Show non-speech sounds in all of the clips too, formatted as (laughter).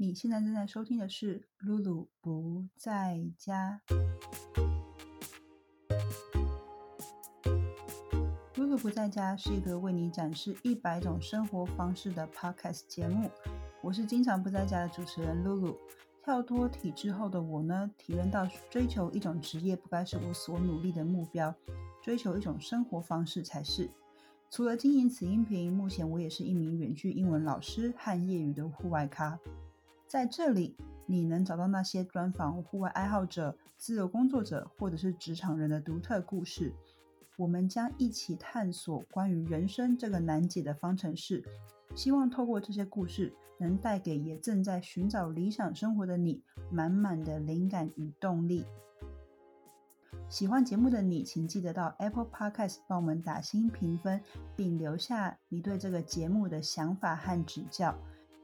你现在正在收听的是《露露不在家》。露露不在家是一个为你展示一百种生活方式的 podcast 节目。我是经常不在家的主持人露露。跳脱体制后的我呢，体验到追求一种职业不该是我所努力的目标，追求一种生活方式才是。除了经营此音频，目前我也是一名远距英文老师和业余的户外咖。在这里，你能找到那些专访户外爱好者、自由工作者或者是职场人的独特故事。我们将一起探索关于人生这个难解的方程式，希望透过这些故事，能带给也正在寻找理想生活的你满满的灵感与动力。喜欢节目的你，请记得到 Apple Podcast 帮我们打新评分，并留下你对这个节目的想法和指教。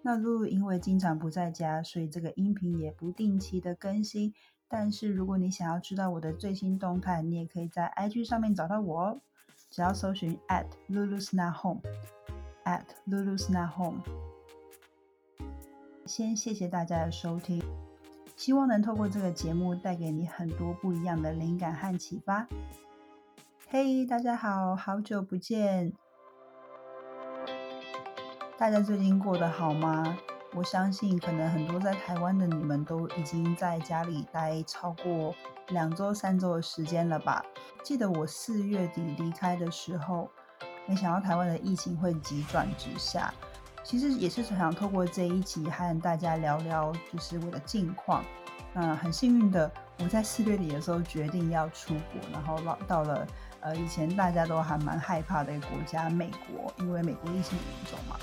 那露露因为经常不在家，所以这个音频也不定期的更新。但是如果你想要知道我的最新动态，你也可以在 IG 上面找到我哦。只要搜寻 at lulu's not home at lulu's not home。先谢谢大家的收听，希望能透过这个节目带给你很多不一样的灵感和启发。嘿，大家好，好久不见。大家最近过得好吗？我相信，可能很多在台湾的你们都已经在家里待超过两周、三周的时间了吧？记得我四月底离开的时候，没想到台湾的疫情会急转直下。其实也是想透过这一集和大家聊聊，就是我的近况。那很幸运的，我在四月底的时候决定要出国，然后到到了呃以前大家都还蛮害怕的一个国家——美国，因为美国疫情严重嘛。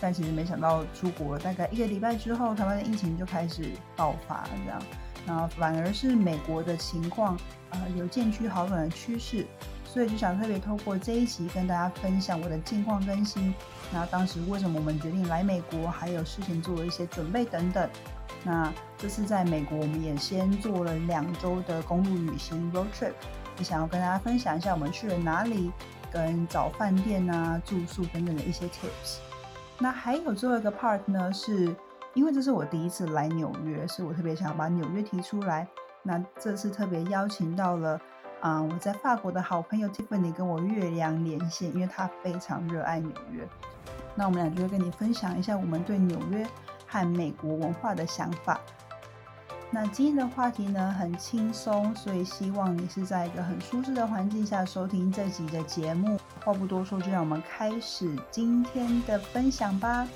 但其实没想到，出国大概一个礼拜之后，台湾的疫情就开始爆发，这样，然后反而是美国的情况，呃，有渐趋好转的趋势，所以就想特别透过这一集跟大家分享我的近况更新，那当时为什么我们决定来美国，还有事情做了一些准备等等。那这次在美国，我们也先做了两周的公路旅行 road trip，也想要跟大家分享一下我们去了哪里，跟找饭店啊、住宿等等的一些 tips。那还有最后一个 part 呢，是因为这是我第一次来纽约，所以我特别想把纽约提出来。那这次特别邀请到了啊，我在法国的好朋友 Tiffany 跟我月亮连线，因为他非常热爱纽约。那我们俩就会跟你分享一下我们对纽约和美国文化的想法。那今天的话题呢很轻松，所以希望你是在一个很舒适的环境下收听这集的节目。话不多说，就让我们开始今天的分享吧。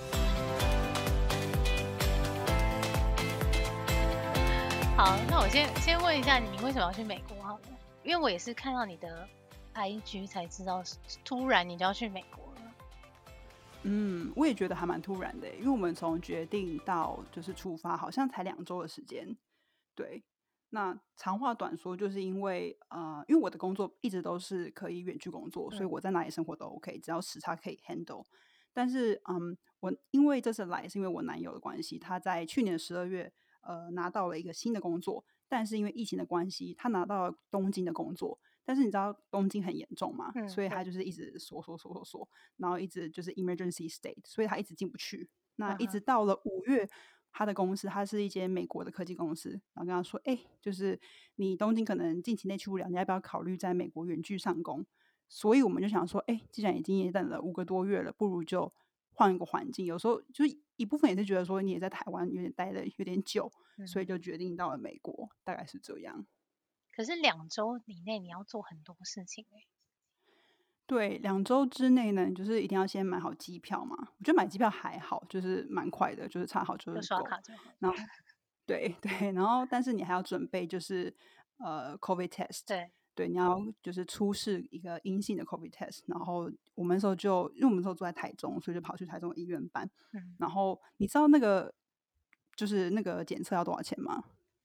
好，那我先先问一下你，为什么要去美国？好了，因为我也是看到你的 IG 才知道，突然你就要去美国。嗯，我也觉得还蛮突然的，因为我们从决定到就是出发，好像才两周的时间。对。那长话短说，就是因为呃，因为我的工作一直都是可以远距工作，所以我在哪里生活都 OK，只要时差可以 handle。但是，嗯，我因为这次来是因为我男友的关系，他在去年十二月呃拿到了一个新的工作，但是因为疫情的关系，他拿到了东京的工作，但是你知道东京很严重嘛，所以他就是一直锁锁锁锁锁，然后一直就是 emergency state，所以他一直进不去。那一直到了五月。他的公司，他是一间美国的科技公司，然后跟他说：“哎，就是你东京可能近期内去不了，你要不要考虑在美国远距上工？”所以我们就想说：“哎，既然已经也等了五个多月了，不如就换一个环境。有时候就一部分也是觉得说你也在台湾有点待的有点久，所以就决定到了美国，大概是这样。可是两周以内你要做很多事情哎。”对，两周之内呢，就是一定要先买好机票嘛。我觉得买机票还好，就是蛮快的，就是查好就是刷卡就好。然后，(laughs) 对 (laughs) 对，然后但是你还要准备就是呃，COVID test。对对，你要就是出示一个阴性的 COVID test。然后我们那时候就因为我们那时候住在台中，所以就跑去台中医院办。嗯。然后你知道那个就是那个检测要多少钱吗？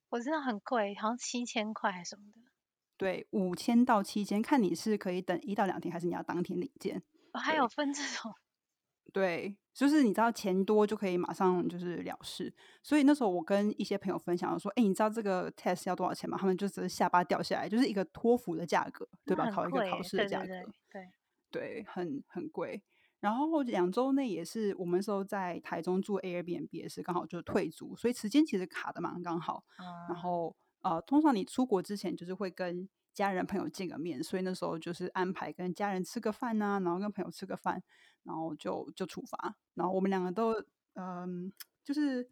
我知道很贵，好像七千块还是什么的。对，五千到七千，看你是可以等一到两天，还是你要当天领件。还有分这种？(laughs) 对，就是你知道钱多就可以马上就是了事。所以那时候我跟一些朋友分享说：“哎，你知道这个 test 要多少钱吗？”他们就只是下巴掉下来，就是一个托福的价格，对吧？考一个考试的价格，对对，很很贵。然后两周内也是我们那时候在台中住 Airbnb 也是刚好就退租，所以时间其实卡的蛮刚好。然嗯，后呃，通常你出国之前就是会跟家人朋友见个面，所以那时候就是安排跟家人吃个饭呐、然后跟朋友吃个饭，然后就就出发。然后我们两个都嗯、就是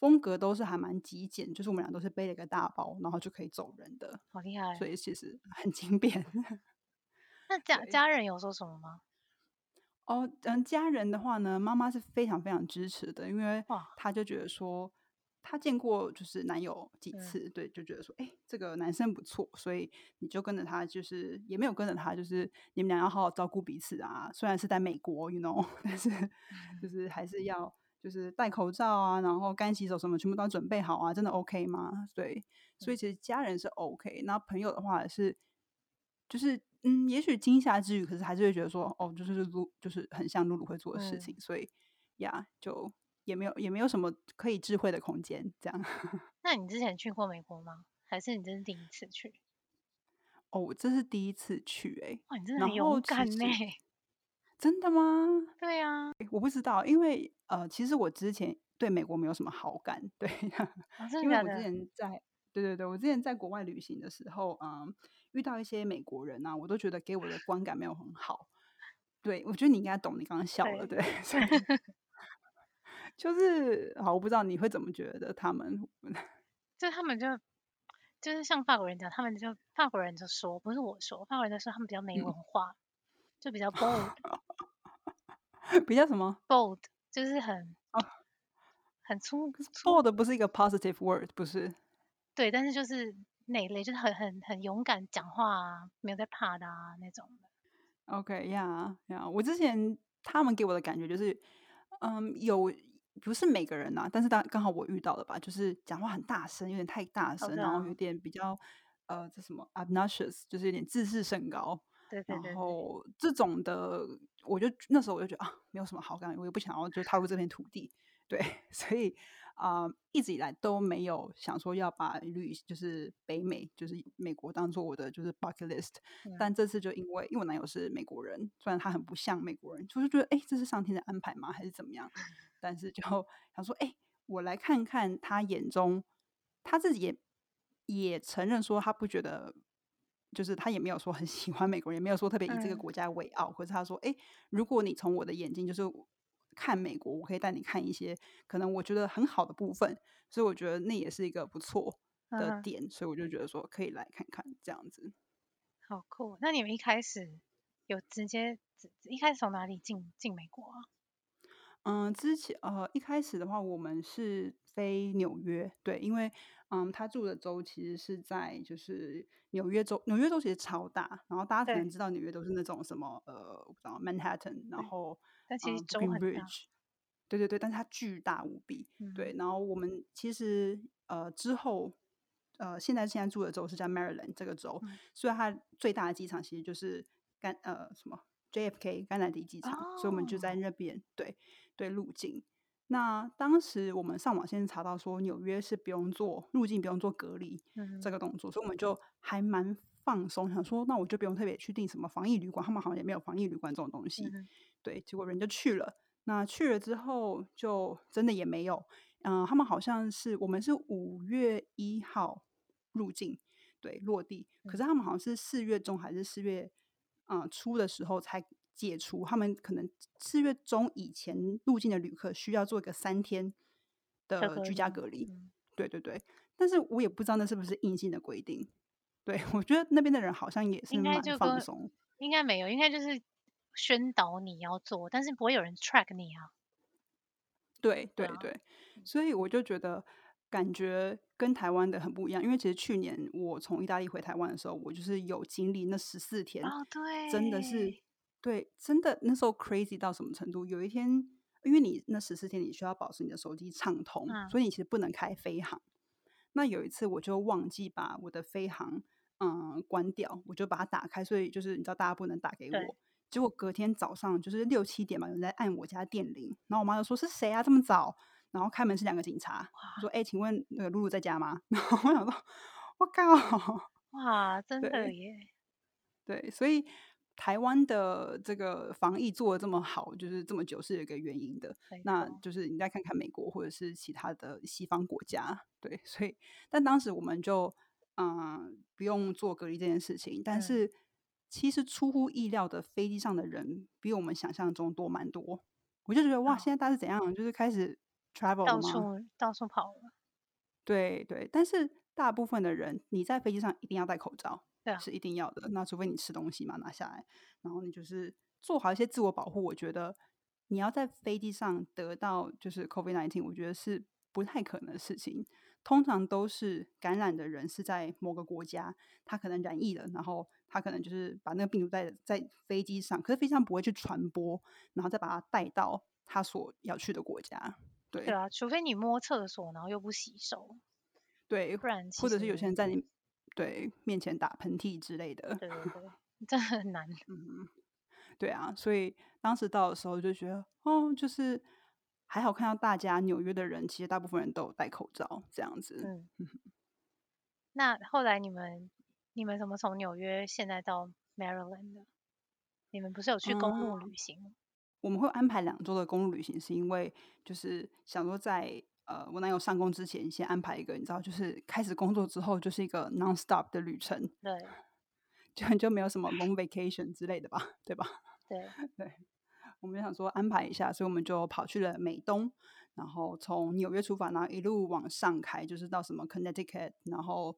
风格都是还蛮极简，就是我们俩都是背了一个大包，然后就可以走人的，好厉害。所以其实很 (laughs) 轻便。那家家人有说什么吗？哦，嗯，家人的话呢，妈妈是非常非常支持的，因为哇她就觉得说，她见过就是男友几嗯次，对，就觉得说，哎，这个男生不错，所以你就跟着他，就是也没有跟着他，就是你们俩要好好照顾彼此啊。虽然是在美国，you know，(laughs) 但是就是还是要就是戴口罩啊，然后干洗手什么全部都要准备好啊，真的 OK 吗？对，所以其实家人是 OK，那朋友的话是就是嗯，也许惊吓之余，可是还是会觉得说，哦，就是露，就是很像露露会做的事嗯情，所以呀，就也没有也没有什么可以智慧的空间，这样。(laughs) 那你之前去过美国吗？还是你这是第一次去？哦，我这是第一次去、欸，哇，你真的然很勇敢呢。(laughs) 真的吗？对啊，诶我不知道，因为呃，其实我之前对美国没有什么好感，对，(laughs) 因为我之？前在，对对对，我之前在国外旅行的时候，嗯，遇到一些美国人啊，我都觉得给我的观感没有很好。对，我觉得你应该懂，你刚刚笑了，对，(laughs) (laughs) 就是好，我不知道你会怎么觉得他们，(laughs) 就他们就就是像法国人讲，他们就法国人就说，不是我说，法国人就说他们比较没嗯文。化，就比较 bold 比较什么？Bold，就是很哦很粗粗，bold 不是一个 positive word，不是？对，但是就是那一类，就是很很很勇敢讲话啊，没有在怕的啊那种的。OK 呀呀，我之前他们给我的感觉就是，嗯，有不是每个人呐、但是当刚好我遇到了吧，就是讲话很大声，有点太大声，然后有点比较呃，这什么 obnoxious，就是有点自视甚高。然对对对然，后这种的，我就那时候我就觉得啊，没有什么好感，我也不想要就踏入这片土地，对，(laughs) 所以啊、一直以来都没有想说要把旅就是北美就是美国当做我的就是 bucket list，、嗯但这次就因为因为我男友是美国人，虽然他很不像美国人，就是觉得哎，诶这是上天的安排吗，还是怎么样？(laughs) 但是就想说，哎，我来看看他眼中，他自己也也承认说他不觉得。就是他也没有说很喜欢美国人，也没有说特别以这个嗯国家为傲。可是他说：“哎，如果你从我的眼睛就是看美国，我可以带你看一些可能我觉得很好的部分。”所以我觉得那也是一个不错的点。所以我就觉得说可以来看看这样子。好酷。那你们一开始有直接直一开始从哪里进进美国啊？嗯，之前呃一开始的话，我们是飞纽约，对，因为嗯他住的州其实是在就是纽约州，纽约州其实超大，然后大家可能知道纽约都是那种什么呃我不知道 Manhattan，然对后但其实嗯 Brooklyn 州很大。对对对，但是它巨大无比，嗯对，然后我们其实呃之后呃现在现在住的州是在 Maryland 这个州，嗯所以它最大的机场其实就是甘呃什么 JFK 甘乃迪机场，所以我们就在哦那边对对入境。那当时我们上网先查到说纽约是不用做入境不用做隔离嗯这个动作，所以我们就还蛮放松，想说那我就不用特别去订什么防疫旅馆，他们好像也没有防疫旅馆这种东西。对，结果人就去了。那去了之后，就真的也没有。嗯、他们好像是我们是五月一号入境，对，落地。可是他们好像是四月中还是四月嗯初的时候才解除，他们可能四月中以前入境的旅客需要做一个三天的居家隔离。嗯对对对，但是我也不知道那是不是硬性的规定。对 (laughs) 我觉得那边的人好像也是蛮就放松。应该没有，应该就是宣导你要做，但是不会有人 track 你啊。对对啊对对，所以我就觉得感觉跟台湾的很不一样，因为其实去年我从意大利回台湾的时候，我就是有经历那十四天，哦，对，真的是对，真的那时候 crazy 到什么程度？有一天，因为你那十四天你需要保持你的手机畅通，嗯所以你其实不能开飞航。那有一次我就忘记把我的飞航嗯关掉，我就把它打开，所以就是你知道大家不能打给我。结果隔天早上就是六七点嘛，有人在按我家电铃，然后我妈就说是谁啊这么早？然后开门是两个警察，我说哎、请问那个露露在家吗？(laughs) 然后我想说，我靠，哇，真的耶，对，所以台湾的这个防疫做的这么好，就是这么久是有一个原因的。那就是你再看看美国或者是其他的西方国家，对，所以但当时我们就嗯不用做隔离这件事情，但是其实出乎意料的，飞机上的人比我们想象中多蛮多。我就觉得哇，现在大家是怎样？就是开始 travel 到处到处跑了。对对，但是大部分的人你在飞机上一定要戴口罩。对，是一定要的。那除非你吃东西嘛，拿下来，然后你就是做好一些自我保护。我觉得你要在飞机上得到就是 COVID nineteen，我觉得是不太可能的事情。通常都是感染的人是在某个国家，他可能染疫了，然后他可能就是把那个病毒带在飞机上，可是飞机上不会去传播，然后再把它带到他所要去的国家。对，对啊，除非你摸厕所，然后又不洗手，对，不然或者是有些人在你。对，面前打喷嚏之类的，对对对，这很难。嗯，对啊，所以当时到的时候就觉得，哦，就是还好看到大家纽约的人，其实大部分人都有戴口罩这样子。嗯，(laughs) 那后来你们你们怎么从纽约现在到 Maryland 的？你们不是有去公路旅行？我们会安排两周的公路旅行，是因为就是想说在。呃，我男友上工之前先安排一个，你知道，就是开始工作之后就是一个 non-stop 的旅程，对，就就没有什么 long vacation 之类的吧，对吧？对 (laughs) 对，我们想说安排一下，所以我们就跑去了美东，然后从纽约出发，然后一路往上开，就是到什么 Connecticut，然后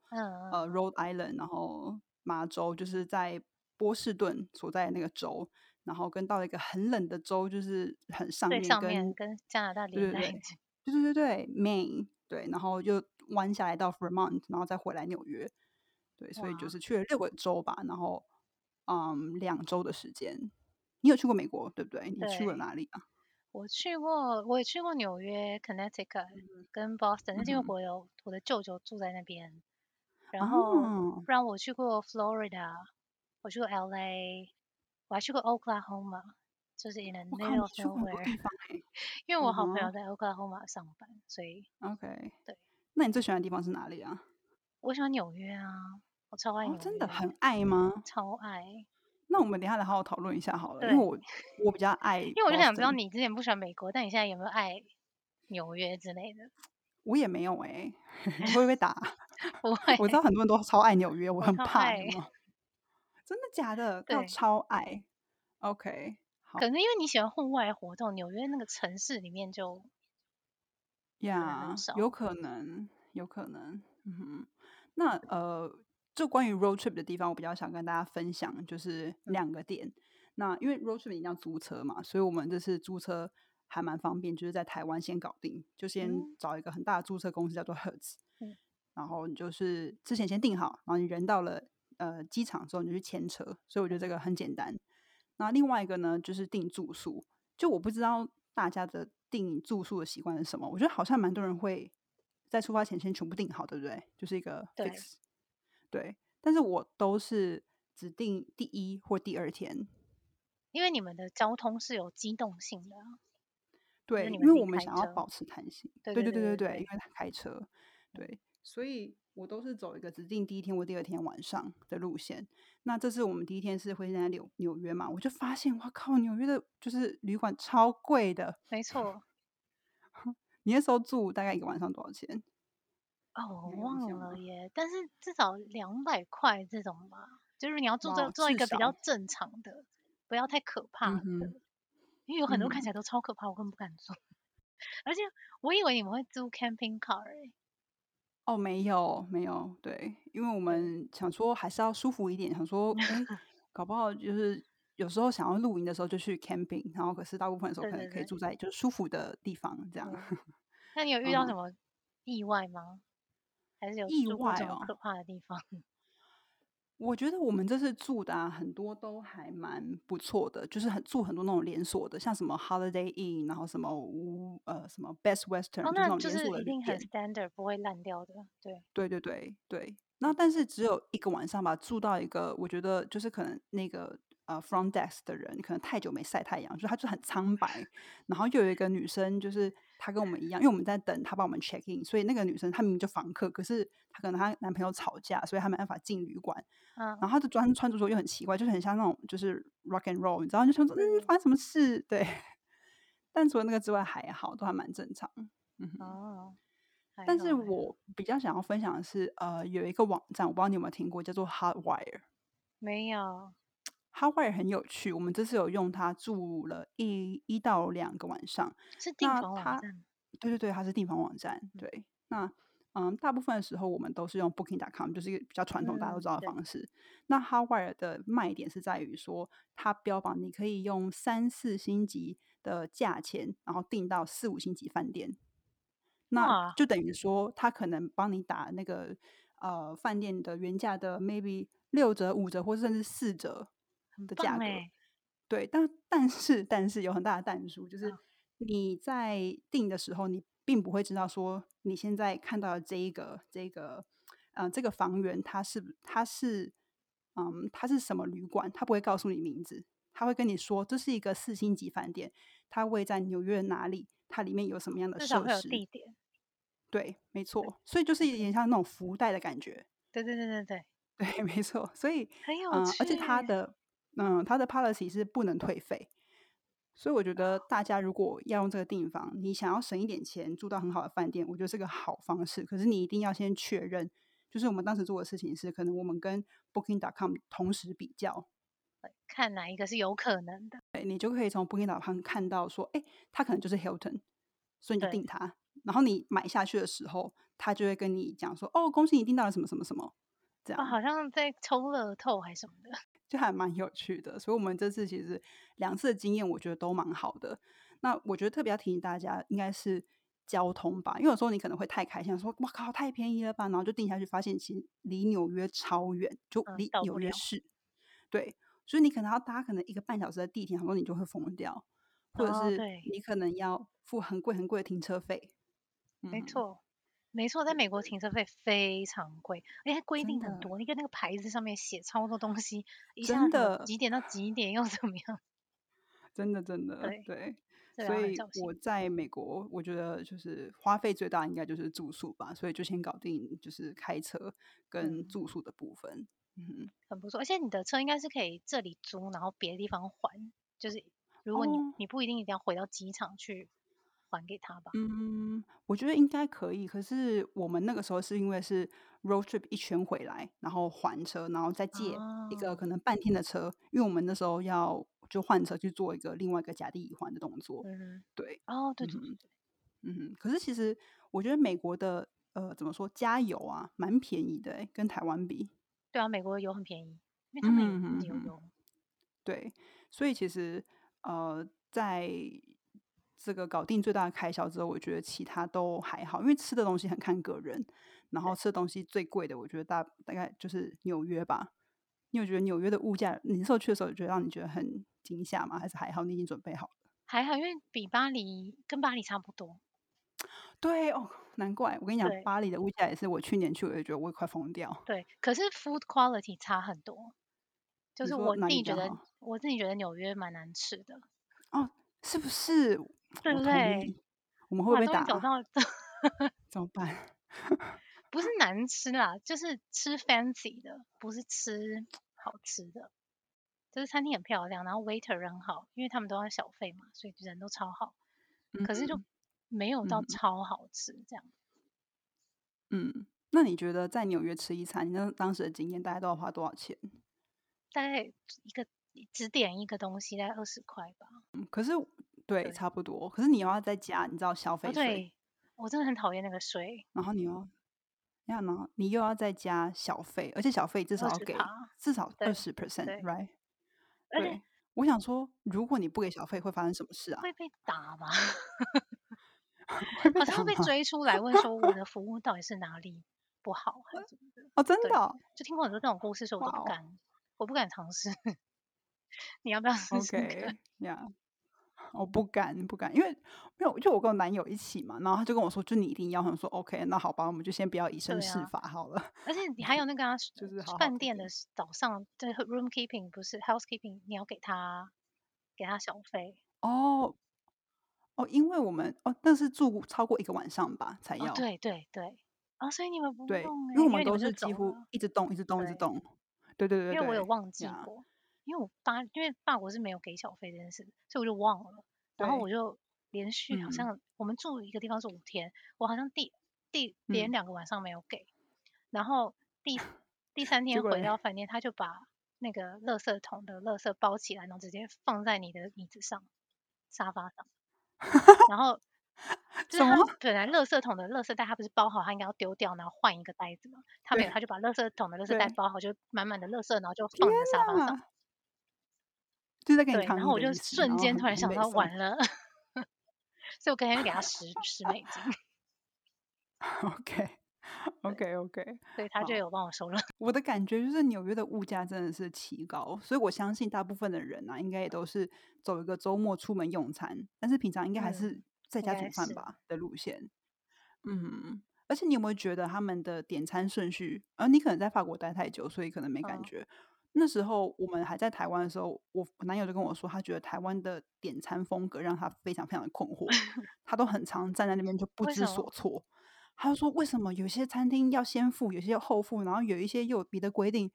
呃 Rhode Island，然后麻州，就是在波士顿所在的那个州，然后跟到了一个很冷的州，就是很上面，上面跟加拿大连在一起。对对对对，Maine，对，然后又弯下来到 Vermont，然后再回来纽约，对，所以就是去了六个州吧，然后嗯，两周的时间。你有去过美国对不对？你去过哪里啊？我去过，我也去过纽约、Connecticut 跟 Boston，因为我有我的舅舅住在那边。然后，不然我去过 Florida，我去过 LA，我还去过 Oklahoma。就是 in the middle of nowhere，因为我好朋友在 Oklahoma 上班，所以 OK 对。那你最喜欢的地方是哪里啊？我喜欢纽约啊，我超爱纽约，真的很爱吗？超爱。那我们等下来好好讨论一下好了，因为我我比较爱，因为我就想知道你之前不喜欢美国，但你现在有没有爱纽约之类的？我也没有哎，(laughs) 会不会打？(laughs) 不会。我知道很多人都超爱纽约，我很怕。真的假的？对，超爱。OK。可能因为你喜欢户外活动，纽约那个城市里面就呀，有可能，有可能。嗯哼，那呃，就关于 road trip 的地方，我比较想跟大家分享，就是两个点。那因为 road trip 一定要租车嘛，所以我们这次租车还蛮方便，就是在台湾先搞定，就先找一个很大的租车公司叫做 Hertz，嗯，然后你就是之前先订好，然后你人到了呃机场之后，你就去牵车，所以我觉得这个很简单。那另外一个呢，就是订住宿。就我不知道大家的订住宿的习惯是什么。我觉得好像蛮多人会在出发前先全部订好，对不对？就是一个 fix。对。但是我都是指定第一或第二天，因为你们的交通是有机动性的。对，因为我们想要保持弹性。对对对对对，因为他开车。对，所以。我都是走一个指定第一天或第二天晚上的路线。那这次我们第一天是会在纽纽约嘛？我就发现，哇靠，纽约的就是旅馆超贵的。没错。(laughs) 你那时候住大概一个晚上多少钱？哦，我忘了耶。但是至少两百块这种吧。就是你要做做做一个比较正常的，不要太可怕的。因为有很多看起来都超可怕，我根本不敢做。而且我以为你们会租 camping car 哎。哦，没有没有，对，因为我们 (laughs) 想说还是要舒服一点，想说，哎，(laughs) 搞不好就是有时候想要露营的时候就去 camping，然后可是大部分的时候可能可以住在就是舒服的地方这样。(laughs) 那你有遇到什么意外吗？还是有意外哦？可怕的地方？(laughs) 我觉得我们这次住的啊，很多都还蛮不错的，就是很住很多那种连锁的，像什么 Holiday Inn，然后什么无呃什么 Best Western，那种连锁的一定很 standard，不会烂掉的。对对对对对。那但是只有一个晚上吧，住到一个我觉得就是可能那个呃 front desk 的人可能太久没晒太阳，就他就很苍白，然后又有一个女生就是她跟我们一样，因为我们在等她帮我们 check in，所以那个女生她明明就房客，可是她可能她男朋友吵架，所以她没办法进旅馆。嗯，然后她的穿穿着说又很奇怪，就是很像那种就是 rock and roll，你知道，就想说嗯发生什么事？对。(laughs) 但除了那个之外还好，都还蛮正常。嗯哦。但是我比较想要分享的是，呃，有一个网站，我不知道你有没有听过，叫做 Hotwire。没有。Hotwire 很有趣，我们这次有用它住了一一到两个晚上。是订房网站。对对对，它是订房网站。对，那嗯，大部分的时候我们都是用 Booking.com，就是一个比较传统大家都知道的方式。那 Hotwire 的卖点是在于说，它标榜你可以用三四星级的价钱，然后订到四五星级饭店。那就等于说，他可能帮你打那个呃饭店的原价的 maybe 六折、五折，或甚至四折的价格。对，但但是但是有很大的弹数，就是你在定的时候，你并不会知道说你现在看到的这一个这个嗯这个房源，它是它是嗯它是什么旅馆，它不会告诉你名字，他会跟你说这是一个四星级饭店，它位在纽约哪里。它里面有什么样的设施？地点，对，没错，所以就是有点像那种福袋的感觉。对对对对对，对，没错。所以很有趣，而且它的嗯，它的 policy 是不能退费。所以我觉得大家如果要用这个订房，你想要省一点钱，住到很好的饭店，我觉得是个好方式。可是你一定要先确认，就是我们当时做的事情是，可能我们跟 Booking.com 同时比较。看哪一个是有可能的，对，你就可以从 Booking.com 看到说，哎，他可能就是 Hilton，所以你就订他。然后你买下去的时候，他就会跟你讲说，哦，恭喜你订到了什么什么什么，这样。好像在抽乐透还是什么的，就还蛮有趣的。所以我们这次其实两次的经验，我觉得都蛮好的。那我觉得特别要提醒大家，应该是交通吧，因为有时候你可能会太开心，说哇靠，太便宜了吧，然后就定下去，发现其实离纽约超远，就离纽约市，对。所以你可能要搭可能一个半小时的地铁，很多你就会疯掉，或者是你可能要付很贵很贵的停车费。没错，没错，在美国停车费非常贵，而且规定很多，你看那个牌子上面写超多东西，一下子几点到几点又怎么样？(laughs) 真的真的对，所以我。在美国，我觉得就是花费最大应该就是住宿吧，所以就先搞定就是开车跟住宿的部分。嗯，很不错，而且你的车应该是可以这里租，然后别的地方还，就是如果你你不一定一定要回到机场去还给他吧。嗯，我觉得应该可以，可是我们那个时候是因为是 road trip 一圈回来，然后还车，然后再借一个可能半天的车，因为我们那时候要就换车去做一个另外一个假地乙还的动作。嗯，对。哦，对对对对。嗯，可是其实我觉得美国的呃怎么说加油啊，蛮便宜的，跟台湾比。对啊，美国油很便宜，因为他们有自己有油。对，所以其实呃，在这个搞定最大的开销之后，我觉得其他都还好，因为吃的东西很看个人。然后吃的东西最贵的，我觉得大大概就是纽约吧。你有觉得纽约的物价，你那时候去的时候，觉得让你觉得很惊吓吗？还是还好，你已经准备好了？还好，因为比巴黎跟巴黎差不多。对哦。难怪我跟你讲，巴黎的物价也是我去年去，我就觉得我快疯掉。对，可是 food quality 差很多，就是我自己觉得，我自己觉得纽约蛮难吃的。哦，是不是？对不对？我们会不会打？(laughs) 怎么办？不是难吃啦，就是吃 fancy 的，不是吃好吃的。就是餐厅很漂亮，然后 waiter 人好，因为他们都要小费嘛，所以人都超好。可是就。没有到超好吃这样。嗯，那你觉得在纽约吃一餐，你那当时的经验大概都要花多少钱？大概一个只点一个东西，大概二十块吧。嗯，可是对，差不多。可是你又要再加，你知道消费税？我真的很讨厌那个税。然后你又，你看呢？你又要再加小费，而且小费至少要给至少二十 percent，right？对。我想说，如果你不给小费，会发生什么事啊？会被打吧？(laughs) 好像会被追出来问说我的服务到底是哪里不好还是怎么的？哦，真的，就听过很多这种故事，说我都不敢，我不敢尝试。(laughs) 你要不要试试看？呀，我不敢，不敢，因为没有，就我跟我男友一起嘛，然后他就跟我说，就你一定要，他说 OK，那好吧，我们就先不要以身试法好了。而且你还有那个啊 (laughs) 就是饭店的早上对 room keeping 不是 housekeeping，你要给他给他小费哦。哦，因为我们哦，但是住超过一个晚上吧才要。对对对，哦，所以你们不对，因为我们都是几乎一直动，一直动，一直动。对对对因为我有忘记过，因为我发，因为法国是没有给小费这件事，所以我就忘了。然后我就连续好像我们住一个地方是五天，我好像第第连两个晚上没有给，然后第 (laughs) 第三天回到饭店，他就把那个垃圾桶的垃圾包起来，然后直接放在你的椅子上、沙发上，(laughs) 然后。(laughs) 就是他本来垃圾桶的垃圾袋，他不是包好，他应该要丢掉，然后换一个袋子嘛。他没有，他就把垃圾桶的垃圾袋包好，就满满的垃圾，然后就放在沙发上。就在给你对，然后我就瞬间突然想到，完了，所以我刚才就给他十十美金。OK，OK，OK。(laughs) 所以他就有帮我收了。我的感觉就是纽约的物价真的是奇高，所以我相信大部分的人啊，应该也都是走一个周末出门用餐，但是平常应该还是。在家煮饭吧的路线，嗯，而且你有没有觉得他们的点餐顺序？而你可能在法国待太久，所以可能没感觉。那时候我们还在台湾的时候，我男友就跟我说，他觉得台湾的点餐风格让他非常非常的困惑，(laughs) 他都很常站在那边就不知所措。他就说，为什么有些餐厅要先付，有些要后付，然后有一些又有别的规定。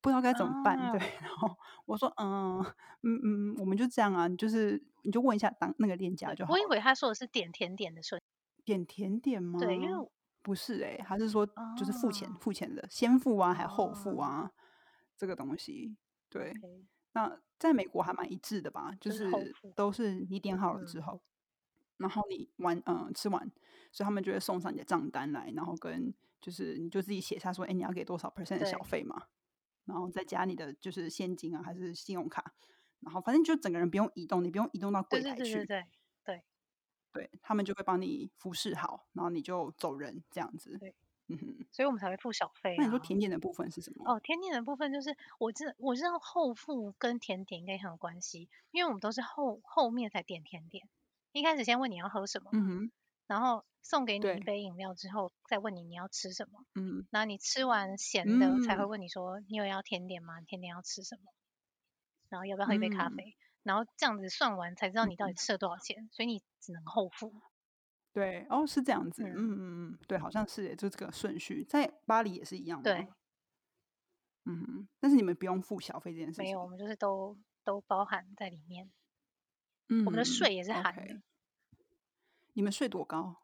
不知道该怎么办，对。然后我说，嗯嗯嗯，我们就这样啊，就是你就问一下当那个店家就好。我以为他说的是点甜点的顺，点甜点吗？对，因为不是哎，他是说就是付钱付钱的，先付啊，还后付啊，这个东西。对，那在美国还蛮一致的吧？就是都是你点好了之后，然后你完嗯吃完，所以他们就会送上你的账单来，然后跟就是你就自己写下说，哎，你要给多少 percent 的小费嘛？然后再加你的就是现金啊，还是信用卡，然后反正就整个人不用移动，你不用移动到柜台去，对对对对对，他们就会帮你服侍好，然后你就走人这样子。对，嗯哼，所以我们才会付小费。那你说甜点的部分是什么？哦，甜点的部分就是我知我知道后付跟甜点应该很有关系，因为我们都是后后面才点甜点，一开始先问你要喝什么，嗯哼。然后送给你一杯饮料之后，再问你你要吃什么。嗯，那你吃完咸的才会问你说你有要甜点吗？甜点要吃什么？然后要不要喝一杯咖啡？然后这样子算完才知道你到底吃了多少钱，所以你只能后付。对，哦，是这样子。嗯嗯嗯，对，好像是，就这个顺序，在巴黎也是一样的。对。嗯，但是你们不用付小费这件事情。没有，我们就是都都包含在里面。嗯，我们的税也是含的。你们税多高？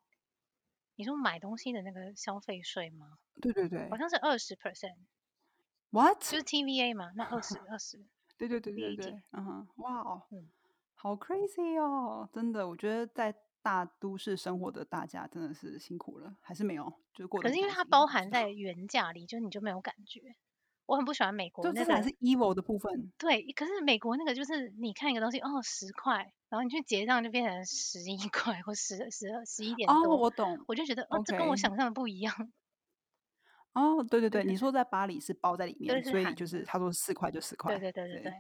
你说买东西的那个消费税吗？对对对，好像是二十 percent。What？就是 TVA 嘛，那二十 (laughs) 二十。对对对对对，嗯，哇哦，好 crazy 哦！真的，我觉得在大都市生活的大家真的是辛苦了，还是没有，就过。可是因为它包含在原价里，就你就没有感觉。我很不喜欢美国那个，是 evil 的部分。对，可是美国那个就是你看一个东西哦，十块，然后你去结账就变成十一块或十十二十一点多。哦，我懂，我就觉得哦，这跟我想象的不一样。哦，对对对，你说在巴黎是包在里面，所以就是他说四块就四块。对对对对对。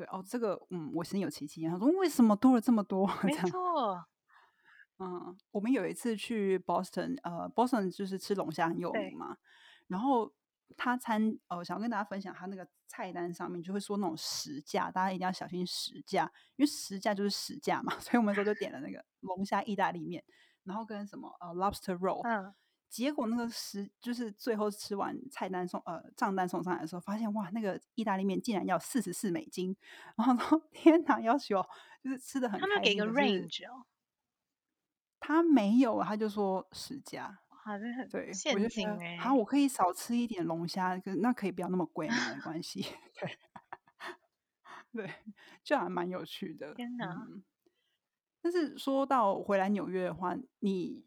对哦，这个嗯，我心有戚戚。他说为什么多了这么多？没错。嗯，我们有一次去 Boston，呃，Boston 就是吃龙虾很有名嘛，然后。他餐呃，想要跟大家分享，他那个菜单上面就会说那种实价，大家一定要小心实价，因为实价就是实价嘛。所以我们说就点了那个龙虾意大利面，然后跟什么呃 lobster roll。嗯。结果那个时就是最后吃完菜单送呃账单送上来的时候，发现哇，那个意大利面竟然要四十四美金。然后说 (laughs) 天哪，要求就是吃的很。他们给个 range 哦。他没有，他就说十家。好像很对，陷阱哎！好，我可以少吃一点龙虾，可那可以不要那么贵嘛，没关系。(laughs) 对，对，就还蛮有趣的。天哪！但是说到回来纽约的话，你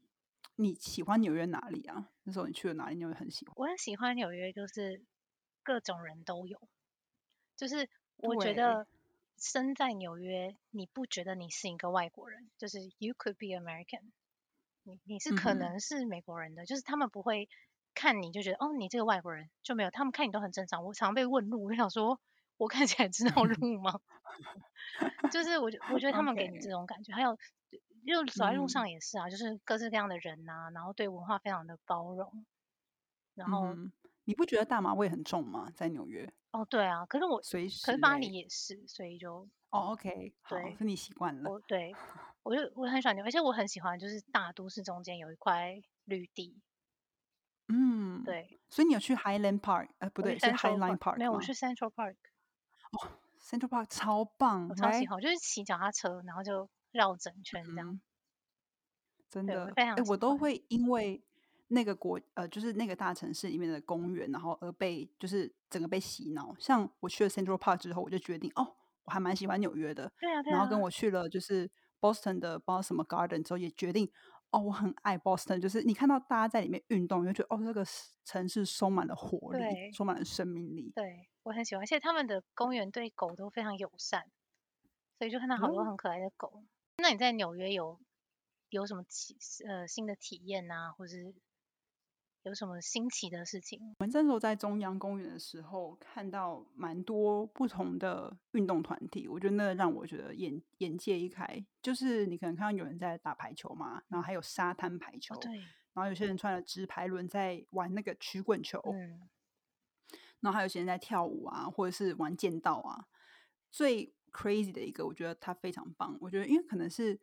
你喜欢纽约哪里啊？那时候你去了哪里？你会很喜欢？我很喜欢纽约，就是各种人都有。就是我觉得生在纽约，你不觉得你是一个外国人？就是 You could be American。你你是可能是美国人的，就是他们不会看你就觉得哦，你这个外国人就没有，他们看你都很正常。我常被问路，我想说，我看起来知道路吗？(laughs) 就是我觉我觉得他们给你这 (laughs) 种感觉，还有就走在路上也是啊，就是各式各样的人呐，然后对文化非常的包容。然后你不觉得大麻味很重吗？在纽约？哦，对啊，可是我随时，可是巴黎也是，所以就哦，OK，好，是你习惯了。对。我就我很喜欢纽，而且我很喜欢就是大都市中间有一块绿地。嗯，对。所以你有去 Highland Park？呃，不对，是 Highland Park。没有，我去 Central Park。哦，Central Park 超棒，我超喜欢，就是骑脚踏车，然后就绕整圈这样。真的，哎，我都会因为那个国呃，就是那个大城市里面的公园，然后而被就是整个被洗脑。像我去了 Central Park 之后，我就决定哦，我还蛮喜欢纽约的。对啊，然后跟我去了就是 Boston 的不知道什么 Garden 之后，也决定哦，我很爱 Boston。就是你看到大家在里面运动，你就觉得哦，这个城市充满了活力，充满了生命力。对我很喜欢，而且他们的公园对狗都非常友善，所以就看到好多很可爱的狗。那你在纽约有？有什么奇呃新的体验呐，或是有什么新奇的事情？我们这时候在中央公园的时候，看到蛮多不同的运动团体，我觉得那让我觉得眼眼界一开。就是你可能看到有人在打排球嘛，然后还有沙滩排球，对，然后有些人穿了直排轮在玩那个曲棍球，嗯，然后还有些人在跳舞啊，或者是玩剑道啊。最 crazy 的一个，我觉得他非常棒。我觉得因为可能是。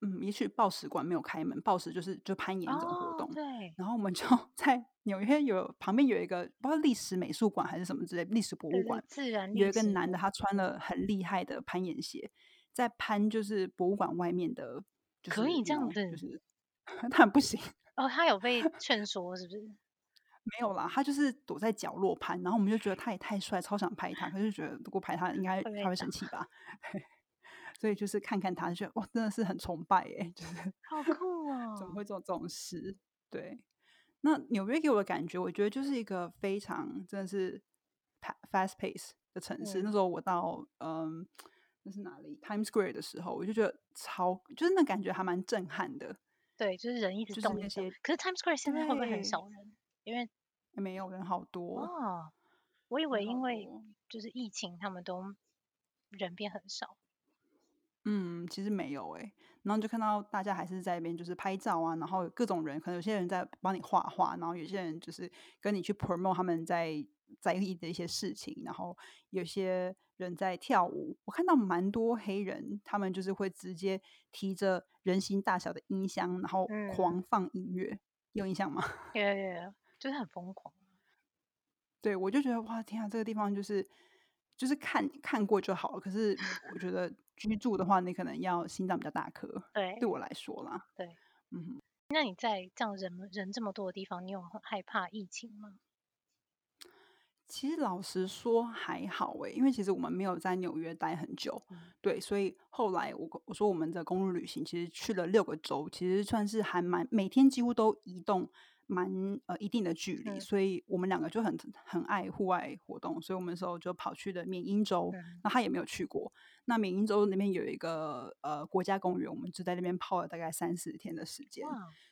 嗯，也许报时馆没有开门，报时就是就攀岩这种活动。对。然后我们就 (laughs) 在纽约有旁边有一个不知道历史美术馆还是什么之类历史博物馆，自然有一个男的，他穿了很厉害的攀岩鞋，在攀就是博物馆外面的。可以这样子，就是 (laughs) 他不行。哦，他有被劝说是不是？没有啦，他就是躲在角落拍，然后我们就觉得他也太帅，超想拍他，可是觉得如果拍他，应该他会生气吧。(laughs) 所以就是看看他，就觉得哇，真的是很崇拜哎，(laughs) 就是好酷哦，(laughs) 怎么会做这种事？对，那纽约给我的感觉，我觉得就是一个非常真的是 fast pace 的城市。那时候我到嗯，那是哪里？Times Square 的时候，我就觉得超，就是那感觉还蛮震撼的。对，就是人一直动那些。可是 Times Square 现在会不会很少人？因为没有人好多哦。我以为因为就是疫情，他们都人变很少。嗯，其实没有哎，然后就看到大家还是在那边就是拍照啊，然后各种人，可能有些人在帮你画画，然后有些人就是跟你去 promote 他们在在意的一些事情，然后有些人在跳舞。我看到蛮多黑人，他们就是会直接提着人形大小的音箱，然后狂放音乐，有印象吗？有 (laughs) 有有，就是很疯狂。对，我就觉得哇，天啊，这个地方就是就是看看过就好了。可是我觉得。居住的话，你可能要心脏比较大颗。对，对我来说啦。对，嗯。那你在这样人人这么多的地方，你有很害怕疫情吗？其实老实说还好诶，因为其实我们没有在纽约待很久。对，所以后来我我说我们的公路旅行其实去了六个州，其实算是还蛮每天几乎都移动。蛮呃一定的距离，所以我们两个就很很爱户外活动，所以我们时候就跑去了缅因州，那他也没有去过。那缅因州那边有一个呃国家公园，我们就在那边泡了大概三四天的时间。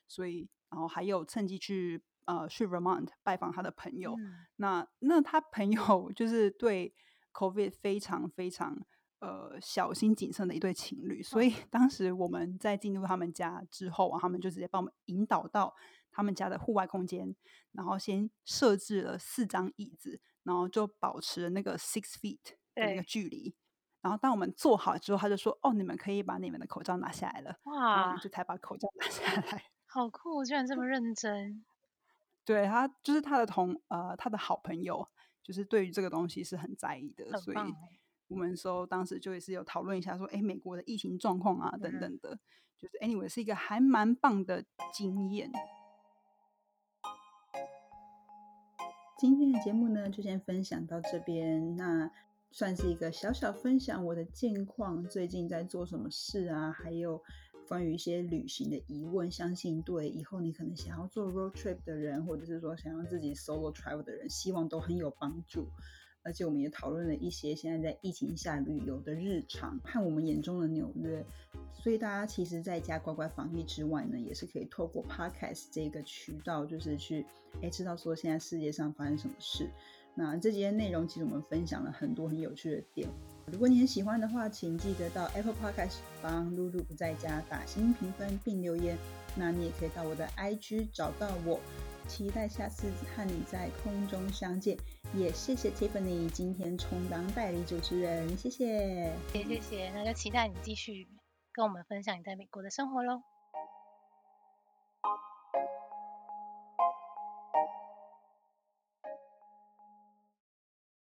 所以然后还有趁机去呃去 Vermont 拜访他的朋友。那那他朋友 (laughs) 就是对 COVID 非常非常呃小心谨慎的一对情侣，所以当时我们在进入他们家之后啊，他们就直接把我们引导到。他们家的户外空间，然后先设置了四张椅子，然后就保持了那个 six feet 的那个距离。然后当我们坐好之后，他就说：“哦，你们可以把你们的口罩拿下来了。”哇！就才把口罩拿下来。(laughs) 好酷，居然这么认真。(laughs) 对他，就是他的同呃，他的好朋友，就是对于这个东西是很在意的。所以我们说当时就也是有讨论一下，说：“哎，美国的疫情状况啊，等等的。”就是 anyway 是一个还蛮棒的经验。今天的节目呢，就先分享到这边。那算是一个小小分享我的近况，最近在做什么事啊？还有关于一些旅行的疑问，相信对以后你可能想要做 road trip 的人，或者是说想要自己 solo travel 的人，希望都很有帮助。而且我们也讨论了一些现在在疫情下旅游的日常和我们眼中的纽约。所以大家其实在家乖乖防疫之外呢，也是可以透过 podcast 这个渠道，就是去哎知道说现在世界上发生什么事。那这些内容其实我们分享了很多很有趣的点。如果你很喜欢的话，请记得到 Apple Podcast 帮露露不在家打新评分并留言。那你也可以到我的 IG 找到我。期待下次和你在空中相见，也谢谢 Tiffany 今天充当代理主持人，谢谢，谢谢谢，那就期待你继续跟我们分享你在美国的生活喽。